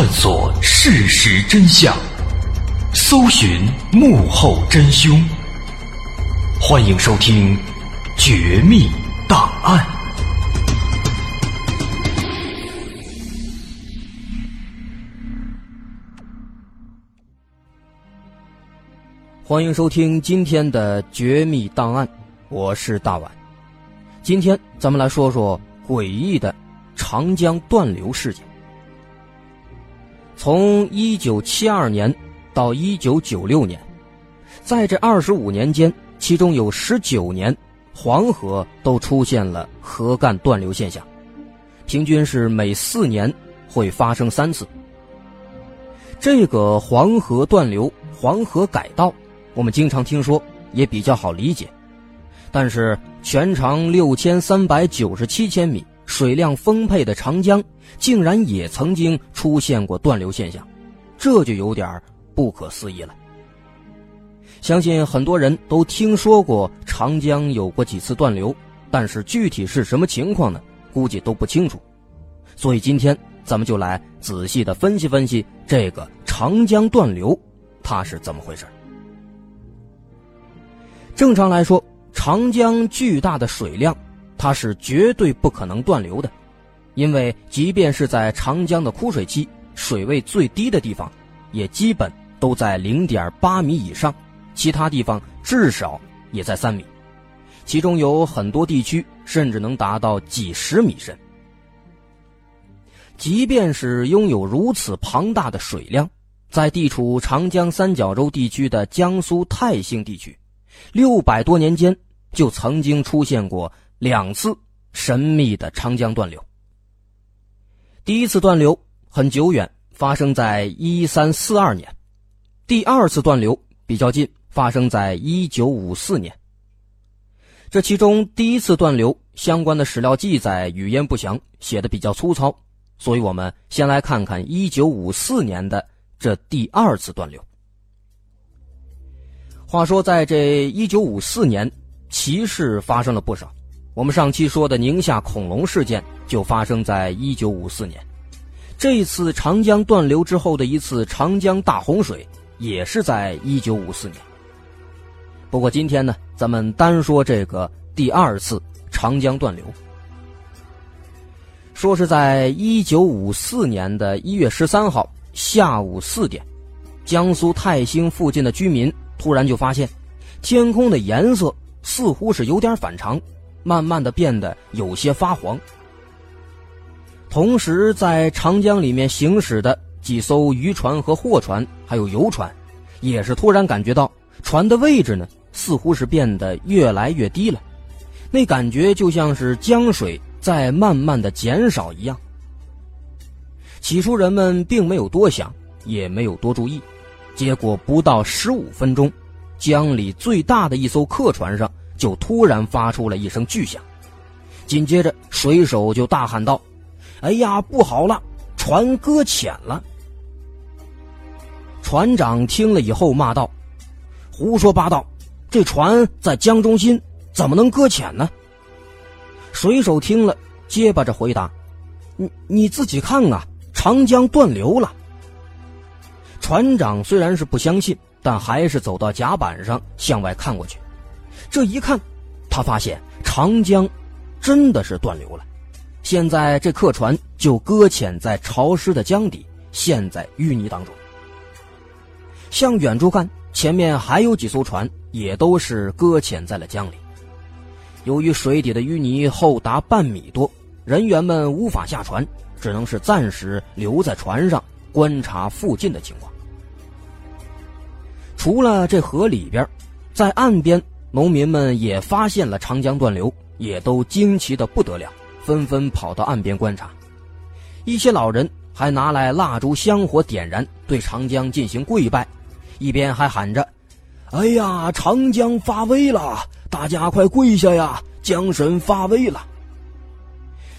探索事实真相，搜寻幕后真凶。欢迎收听《绝密档案》。欢迎收听今天的《绝密档案》，我是大碗。今天咱们来说说诡异的长江断流事件。从一九七二年到一九九六年，在这二十五年间，其中有十九年，黄河都出现了河干断流现象，平均是每四年会发生三次。这个黄河断流、黄河改道，我们经常听说，也比较好理解。但是，全长六千三百九十七千米。水量丰沛的长江，竟然也曾经出现过断流现象，这就有点不可思议了。相信很多人都听说过长江有过几次断流，但是具体是什么情况呢？估计都不清楚。所以今天咱们就来仔细的分析分析这个长江断流，它是怎么回事。正常来说，长江巨大的水量。它是绝对不可能断流的，因为即便是在长江的枯水期，水位最低的地方，也基本都在零点八米以上，其他地方至少也在三米，其中有很多地区甚至能达到几十米深。即便是拥有如此庞大的水量，在地处长江三角洲地区的江苏泰兴地区，六百多年间就曾经出现过。两次神秘的长江断流。第一次断流很久远，发生在一三四二年；第二次断流比较近，发生在一九五四年。这其中第一次断流相关的史料记载语焉不详，写的比较粗糙，所以我们先来看看一九五四年的这第二次断流。话说，在这一九五四年，奇事发生了不少。我们上期说的宁夏恐龙事件就发生在一九五四年，这次长江断流之后的一次长江大洪水也是在一九五四年。不过今天呢，咱们单说这个第二次长江断流。说是在一九五四年的一月十三号下午四点，江苏泰兴附近的居民。突然就发现，天空的颜色似乎是有点反常，慢慢的变得有些发黄。同时，在长江里面行驶的几艘渔船和货船，还有游船，也是突然感觉到船的位置呢，似乎是变得越来越低了，那感觉就像是江水在慢慢的减少一样。起初人们并没有多想，也没有多注意。结果不到十五分钟，江里最大的一艘客船上就突然发出了一声巨响，紧接着水手就大喊道：“哎呀，不好了，船搁浅了！”船长听了以后骂道：“胡说八道，这船在江中心，怎么能搁浅呢？”水手听了，结巴着回答：“你你自己看啊，长江断流了。”船长虽然是不相信，但还是走到甲板上向外看过去。这一看，他发现长江真的是断流了。现在这客船就搁浅在潮湿的江底，陷在淤泥当中。向远处看，前面还有几艘船，也都是搁浅在了江里。由于水底的淤泥厚达半米多，人员们无法下船，只能是暂时留在船上观察附近的情况。除了这河里边，在岸边，农民们也发现了长江断流，也都惊奇的不得了，纷纷跑到岸边观察。一些老人还拿来蜡烛、香火点燃，对长江进行跪拜，一边还喊着：“哎呀，长江发威了，大家快跪下呀，江神发威了。”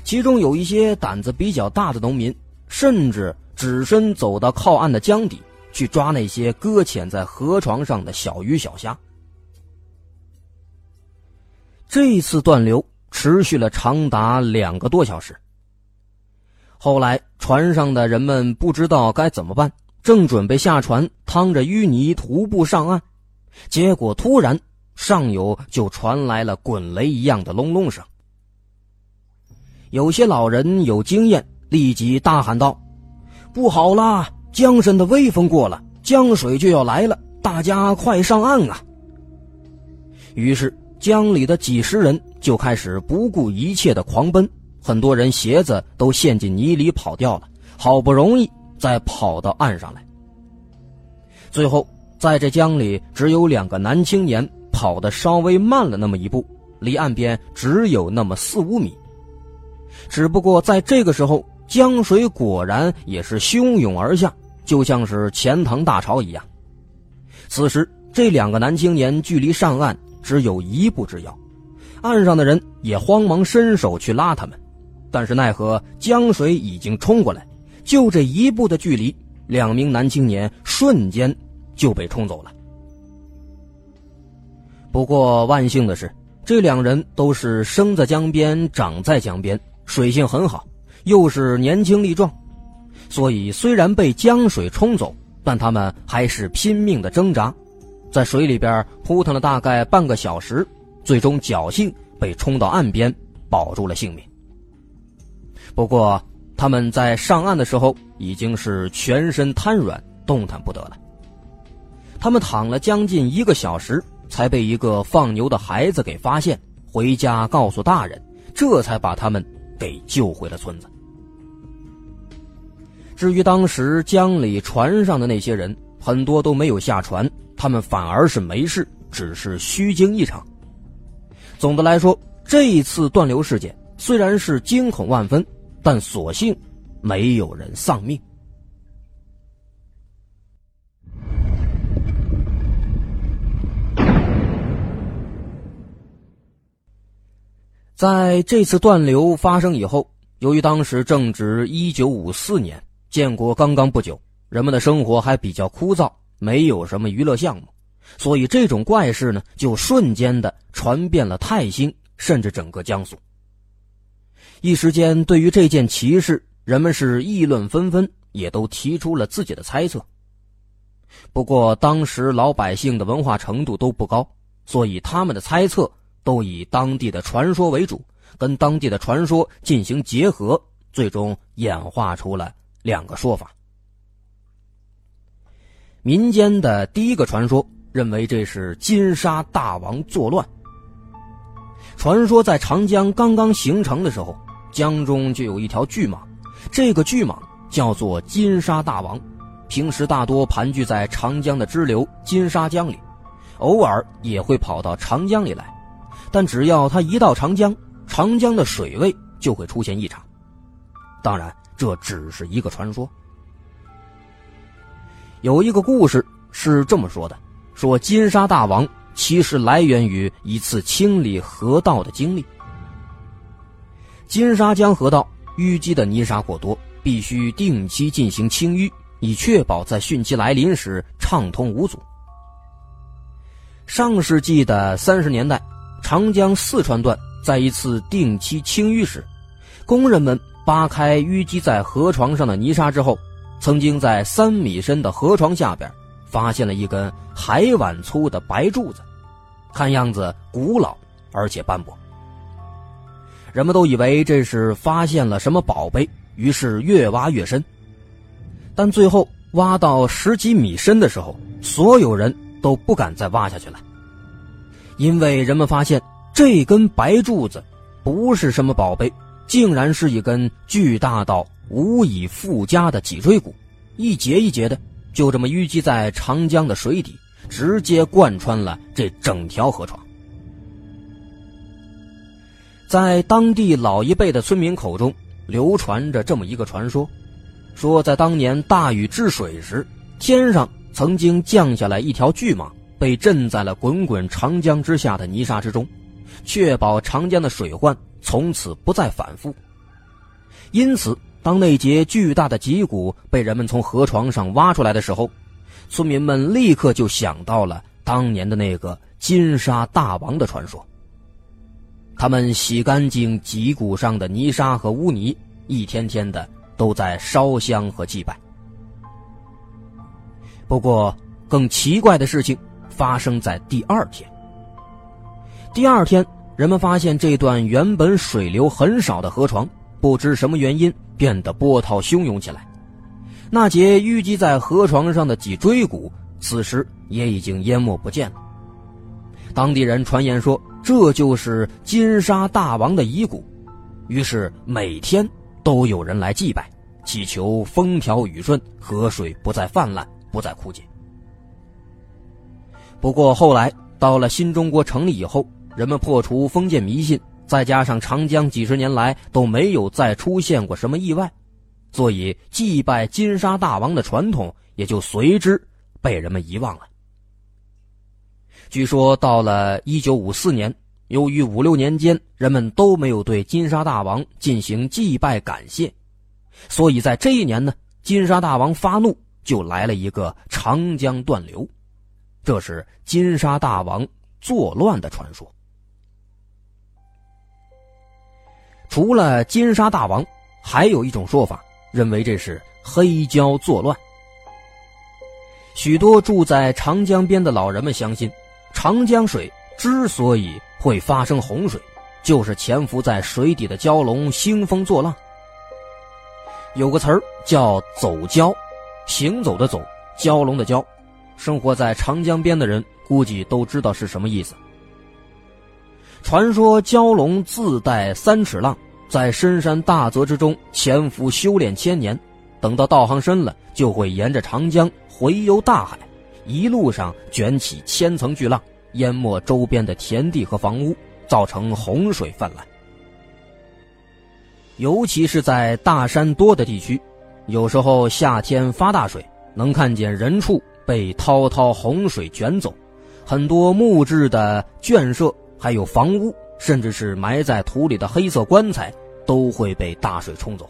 其中有一些胆子比较大的农民，甚至只身走到靠岸的江底。去抓那些搁浅在河床上的小鱼小虾。这次断流持续了长达两个多小时。后来船上的人们不知道该怎么办，正准备下船趟着淤泥徒步上岸，结果突然上游就传来了滚雷一样的隆隆声。有些老人有经验，立即大喊道：“不好啦！”江神的威风过了，江水就要来了，大家快上岸啊！于是江里的几十人就开始不顾一切的狂奔，很多人鞋子都陷进泥里跑掉了，好不容易再跑到岸上来。最后，在这江里，只有两个男青年跑得稍微慢了那么一步，离岸边只有那么四五米。只不过在这个时候。江水果然也是汹涌而下，就像是钱塘大潮一样。此时，这两个男青年距离上岸只有一步之遥，岸上的人也慌忙伸手去拉他们，但是奈何江水已经冲过来，就这一步的距离，两名男青年瞬间就被冲走了。不过万幸的是，这两人都是生在江边，长在江边，水性很好。又是年轻力壮，所以虽然被江水冲走，但他们还是拼命的挣扎，在水里边扑腾了大概半个小时，最终侥幸被冲到岸边，保住了性命。不过他们在上岸的时候已经是全身瘫软，动弹不得了。他们躺了将近一个小时，才被一个放牛的孩子给发现，回家告诉大人，这才把他们。给救回了村子。至于当时江里船上的那些人，很多都没有下船，他们反而是没事，只是虚惊一场。总的来说，这一次断流事件虽然是惊恐万分，但所幸没有人丧命。在这次断流发生以后，由于当时正值一九五四年，建国刚刚不久，人们的生活还比较枯燥，没有什么娱乐项目，所以这种怪事呢，就瞬间的传遍了泰兴，甚至整个江苏。一时间，对于这件奇事，人们是议论纷纷，也都提出了自己的猜测。不过，当时老百姓的文化程度都不高，所以他们的猜测都以当地的传说为主，跟当地的传说进行结合，最终演化出了两个说法。民间的第一个传说认为这是金沙大王作乱。传说在长江刚刚形成的时候。江中就有一条巨蟒，这个巨蟒叫做金沙大王，平时大多盘踞在长江的支流金沙江里，偶尔也会跑到长江里来，但只要它一到长江，长江的水位就会出现异常。当然，这只是一个传说。有一个故事是这么说的：说金沙大王其实来源于一次清理河道的经历。金沙江河道淤积的泥沙过多，必须定期进行清淤，以确保在汛期来临时畅通无阻。上世纪的三十年代，长江四川段在一次定期清淤时，工人们扒开淤积在河床上的泥沙之后，曾经在三米深的河床下边发现了一根海碗粗的白柱子，看样子古老而且斑驳。人们都以为这是发现了什么宝贝，于是越挖越深。但最后挖到十几米深的时候，所有人都不敢再挖下去了，因为人们发现这根白柱子不是什么宝贝，竟然是一根巨大到无以复加的脊椎骨，一节一节的，就这么淤积在长江的水底，直接贯穿了这整条河床。在当地老一辈的村民口中，流传着这么一个传说：说在当年大禹治水时，天上曾经降下来一条巨蟒，被震在了滚滚长江之下的泥沙之中，确保长江的水患从此不再反复。因此，当那节巨大的脊骨被人们从河床上挖出来的时候，村民们立刻就想到了当年的那个金沙大王的传说。他们洗干净脊骨上的泥沙和污泥，一天天的都在烧香和祭拜。不过，更奇怪的事情发生在第二天。第二天，人们发现这段原本水流很少的河床，不知什么原因变得波涛汹涌起来。那节淤积在河床上的脊椎骨，此时也已经淹没不见了。当地人传言说。这就是金沙大王的遗骨，于是每天都有人来祭拜，祈求风调雨顺，河水不再泛滥，不再枯竭。不过后来到了新中国成立以后，人们破除封建迷信，再加上长江几十年来都没有再出现过什么意外，所以祭拜金沙大王的传统也就随之被人们遗忘了。据说到了一九五四年，由于五六年间人们都没有对金沙大王进行祭拜感谢，所以在这一年呢，金沙大王发怒，就来了一个长江断流，这是金沙大王作乱的传说。除了金沙大王，还有一种说法认为这是黑蛟作乱。许多住在长江边的老人们相信。长江水之所以会发生洪水，就是潜伏在水底的蛟龙兴风作浪。有个词儿叫“走蛟”，行走的走，蛟龙的蛟。生活在长江边的人估计都知道是什么意思。传说蛟龙自带三尺浪，在深山大泽之中潜伏修炼千年，等到道行深了，就会沿着长江回游大海。一路上卷起千层巨浪，淹没周边的田地和房屋，造成洪水泛滥。尤其是在大山多的地区，有时候夏天发大水，能看见人畜被滔滔洪水卷走，很多木质的圈舍，还有房屋，甚至是埋在土里的黑色棺材，都会被大水冲走。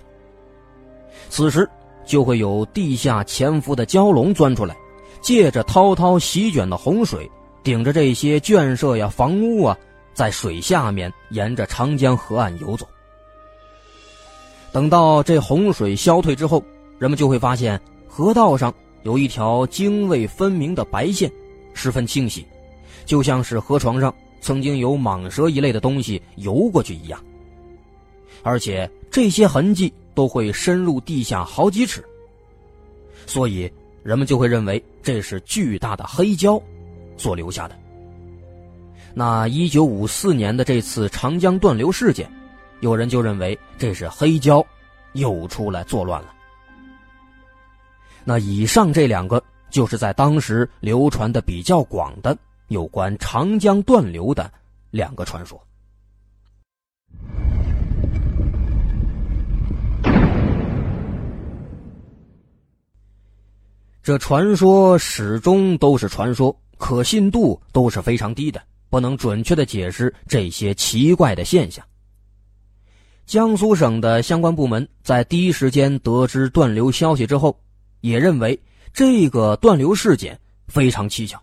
此时，就会有地下潜伏的蛟龙钻出来。借着滔滔席卷的洪水，顶着这些圈舍呀、房屋啊，在水下面沿着长江河岸游走。等到这洪水消退之后，人们就会发现河道上有一条泾渭分明的白线，十分清晰，就像是河床上曾经有蟒蛇一类的东西游过去一样。而且这些痕迹都会深入地下好几尺，所以人们就会认为这是巨大的黑礁所留下的。那一九五四年的这次长江断流事件，有人就认为这是黑礁又出来作乱了。那以上这两个就是在当时流传的比较广的有关长江断流的两个传说。这传说始终都是传说，可信度都是非常低的，不能准确的解释这些奇怪的现象。江苏省的相关部门在第一时间得知断流消息之后，也认为这个断流事件非常蹊跷。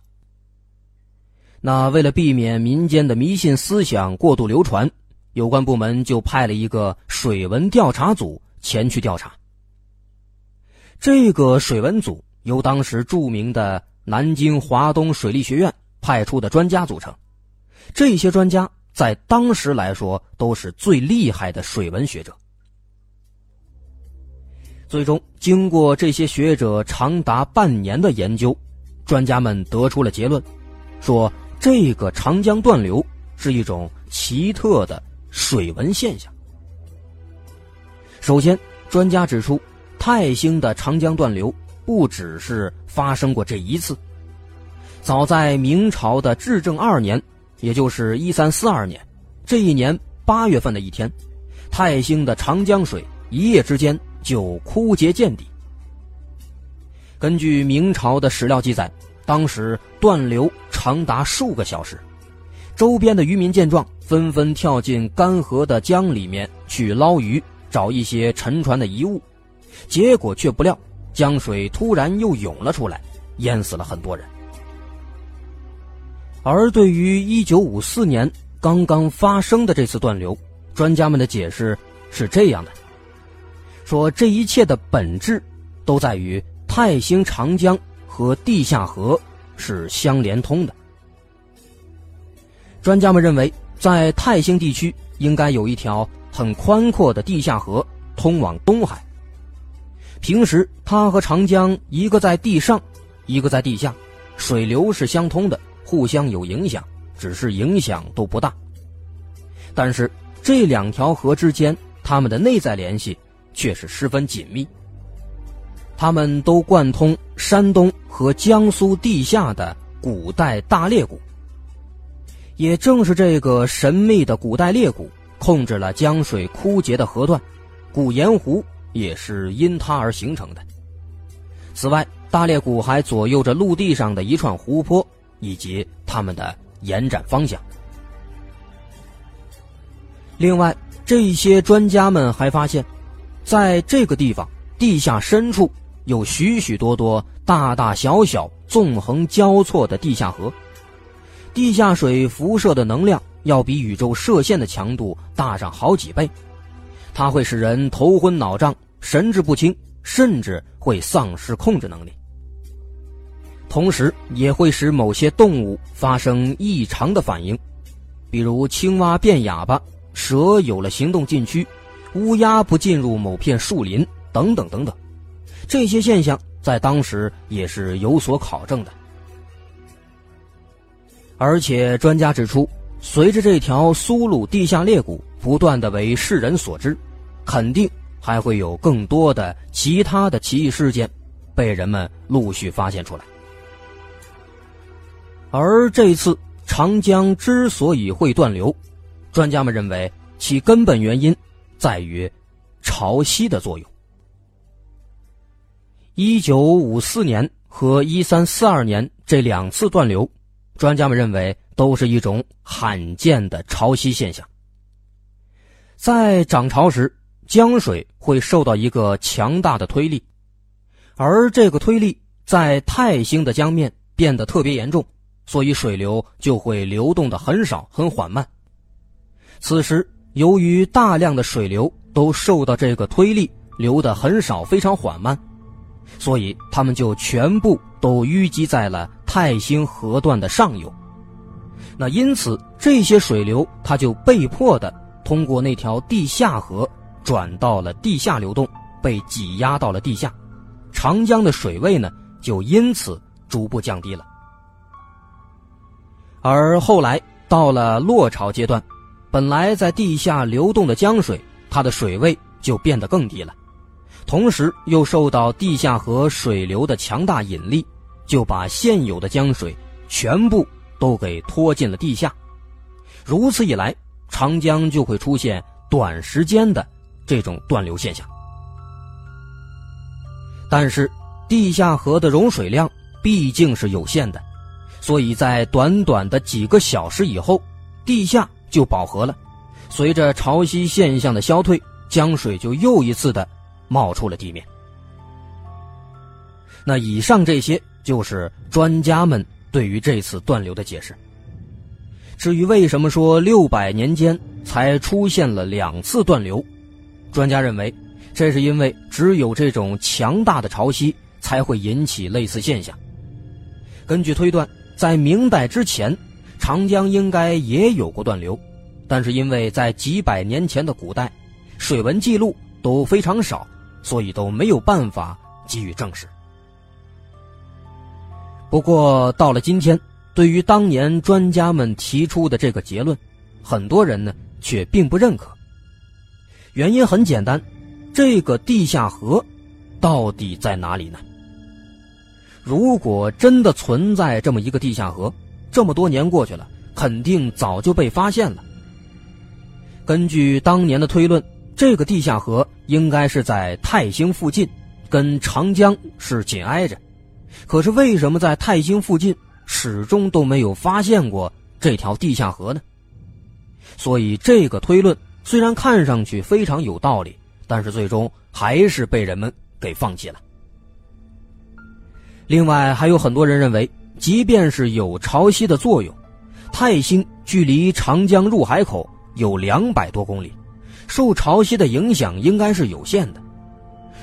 那为了避免民间的迷信思想过度流传，有关部门就派了一个水文调查组前去调查。这个水文组。由当时著名的南京华东水利学院派出的专家组成，这些专家在当时来说都是最厉害的水文学者。最终，经过这些学者长达半年的研究，专家们得出了结论，说这个长江断流是一种奇特的水文现象。首先，专家指出，泰兴的长江断流。不只是发生过这一次，早在明朝的至正二年，也就是一三四二年，这一年八月份的一天，泰兴的长江水一夜之间就枯竭见底。根据明朝的史料记载，当时断流长达数个小时，周边的渔民见状，纷纷跳进干涸的江里面去捞鱼，找一些沉船的遗物，结果却不料。江水突然又涌了出来，淹死了很多人。而对于1954年刚刚发生的这次断流，专家们的解释是这样的：说这一切的本质都在于泰兴长江和地下河是相连通的。专家们认为，在泰兴地区应该有一条很宽阔的地下河通往东海。平时，它和长江一个在地上，一个在地下，水流是相通的，互相有影响，只是影响都不大。但是这两条河之间，它们的内在联系却是十分紧密。它们都贯通山东和江苏地下的古代大裂谷。也正是这个神秘的古代裂谷，控制了江水枯竭的河段，古盐湖。也是因它而形成的。此外，大裂谷还左右着陆地上的一串湖泊以及它们的延展方向。另外，这些专家们还发现，在这个地方地下深处有许许多多大大小小、纵横交错的地下河，地下水辐射的能量要比宇宙射线的强度大上好几倍，它会使人头昏脑胀。神志不清，甚至会丧失控制能力，同时也会使某些动物发生异常的反应，比如青蛙变哑巴、蛇有了行动禁区、乌鸦不进入某片树林等等等等。这些现象在当时也是有所考证的。而且专家指出，随着这条苏鲁地下裂谷不断的为世人所知，肯定。还会有更多的其他的奇异事件被人们陆续发现出来，而这次长江之所以会断流，专家们认为其根本原因在于潮汐的作用。一九五四年和一三四二年这两次断流，专家们认为都是一种罕见的潮汐现象，在涨潮时。江水会受到一个强大的推力，而这个推力在泰兴的江面变得特别严重，所以水流就会流动的很少、很缓慢。此时，由于大量的水流都受到这个推力，流的很少、非常缓慢，所以他们就全部都淤积在了泰兴河段的上游。那因此，这些水流它就被迫的通过那条地下河转到了地下流动，被挤压到了地下，长江的水位呢就因此逐步降低了。而后来到了落潮阶段，本来在地下流动的江水，它的水位就变得更低了，同时又受到地下河水流的强大引力，就把现有的江水全部。都给拖进了地下，如此一来，长江就会出现短时间的这种断流现象。但是，地下河的容水量毕竟是有限的，所以在短短的几个小时以后，地下就饱和了。随着潮汐现象的消退，江水就又一次的冒出了地面。那以上这些就是专家们。对于这次断流的解释。至于为什么说六百年间才出现了两次断流，专家认为，这是因为只有这种强大的潮汐才会引起类似现象。根据推断，在明代之前，长江应该也有过断流，但是因为在几百年前的古代，水文记录都非常少，所以都没有办法给予证实。不过到了今天，对于当年专家们提出的这个结论，很多人呢却并不认可。原因很简单，这个地下河到底在哪里呢？如果真的存在这么一个地下河，这么多年过去了，肯定早就被发现了。根据当年的推论，这个地下河应该是在泰兴附近，跟长江是紧挨着。可是为什么在泰兴附近始终都没有发现过这条地下河呢？所以这个推论虽然看上去非常有道理，但是最终还是被人们给放弃了。另外还有很多人认为，即便是有潮汐的作用，泰兴距离长江入海口有两百多公里，受潮汐的影响应该是有限的。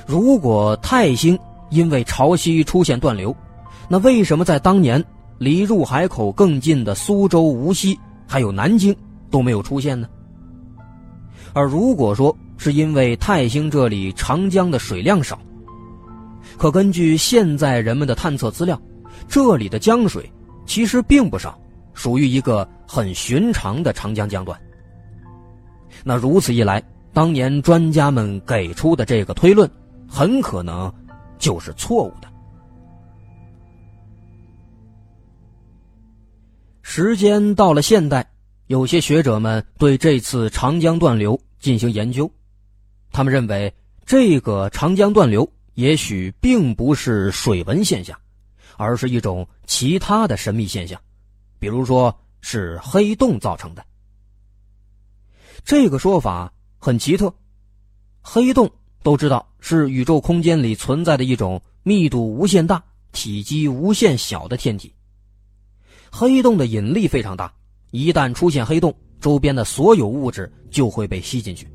如果泰兴，因为潮汐出现断流，那为什么在当年离入海口更近的苏州、无锡还有南京都没有出现呢？而如果说是因为泰兴这里长江的水量少，可根据现在人们的探测资料，这里的江水其实并不少，属于一个很寻常的长江江段。那如此一来，当年专家们给出的这个推论，很可能。就是错误的。时间到了现代，有些学者们对这次长江断流进行研究，他们认为这个长江断流也许并不是水文现象，而是一种其他的神秘现象，比如说是黑洞造成的。这个说法很奇特，黑洞。都知道是宇宙空间里存在的一种密度无限大、体积无限小的天体。黑洞的引力非常大，一旦出现黑洞，周边的所有物质就会被吸进去。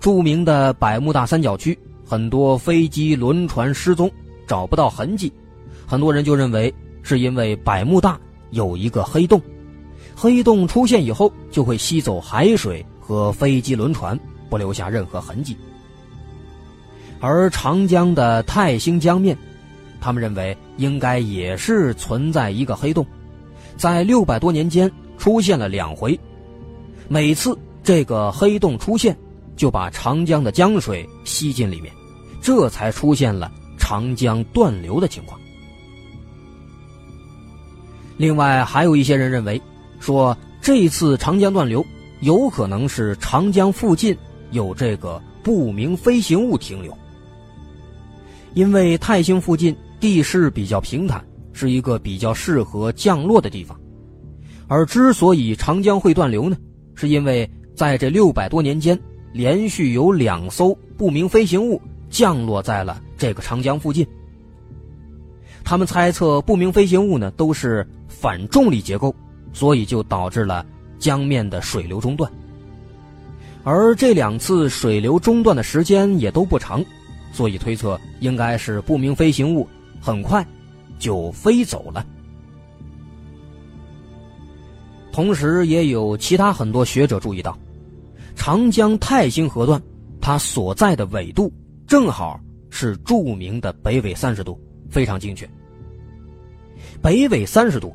著名的百慕大三角区，很多飞机、轮船失踪，找不到痕迹，很多人就认为是因为百慕大有一个黑洞，黑洞出现以后就会吸走海水和飞机、轮船，不留下任何痕迹。而长江的泰兴江面，他们认为应该也是存在一个黑洞，在六百多年间出现了两回，每次这个黑洞出现，就把长江的江水吸进里面，这才出现了长江断流的情况。另外，还有一些人认为，说这次长江断流有可能是长江附近有这个不明飞行物停留。因为泰兴附近地势比较平坦，是一个比较适合降落的地方。而之所以长江会断流呢，是因为在这六百多年间，连续有两艘不明飞行物降落在了这个长江附近。他们猜测不明飞行物呢都是反重力结构，所以就导致了江面的水流中断。而这两次水流中断的时间也都不长，所以推测应该是不明飞行物很快就飞走了。同时，也有其他很多学者注意到，长江泰兴河段它所在的纬度正好是著名的北纬三十度，非常精确。北纬三十度，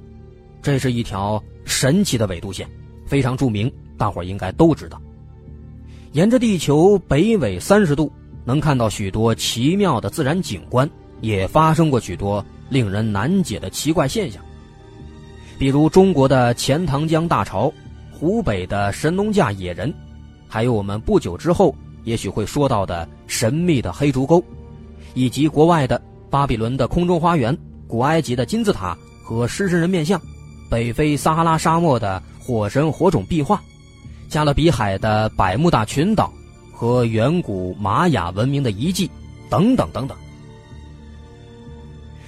这是一条神奇的纬度线，非常著名，大伙应该都知道。沿着地球北纬三十度，能看到许多奇妙的自然景观，也发生过许多令人难解的奇怪现象。比如中国的钱塘江大潮，湖北的神农架野人，还有我们不久之后也许会说到的神秘的黑竹沟，以及国外的巴比伦的空中花园、古埃及的金字塔和狮身人面像，北非撒哈拉沙漠的火神火种壁画，加勒比海的百慕大群岛和远古玛雅文明的遗迹，等等等等。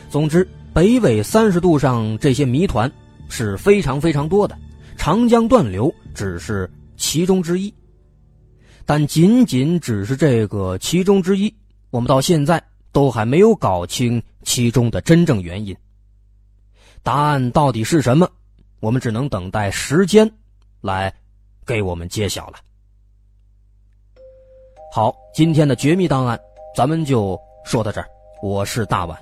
总之，北纬三十度上这些谜团。是非常非常多的，长江断流只是其中之一，但仅仅只是这个其中之一，我们到现在都还没有搞清其中的真正原因。答案到底是什么？我们只能等待时间来给我们揭晓了。好，今天的绝密档案咱们就说到这儿，我是大碗。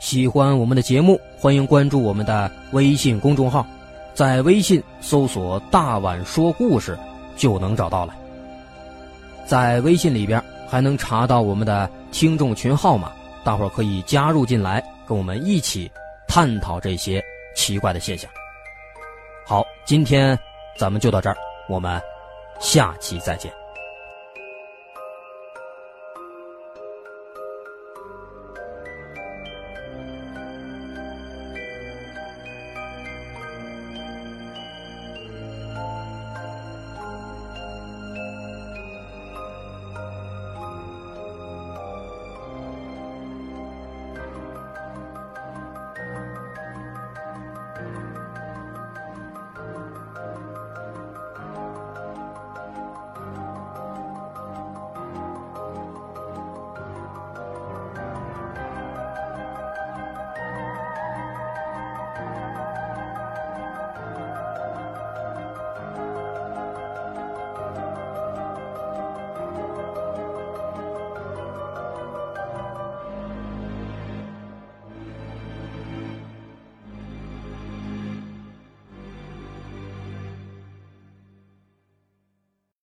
喜欢我们的节目，欢迎关注我们的微信公众号，在微信搜索“大碗说故事”就能找到了。在微信里边还能查到我们的听众群号码，大伙儿可以加入进来，跟我们一起探讨这些奇怪的现象。好，今天咱们就到这儿，我们下期再见。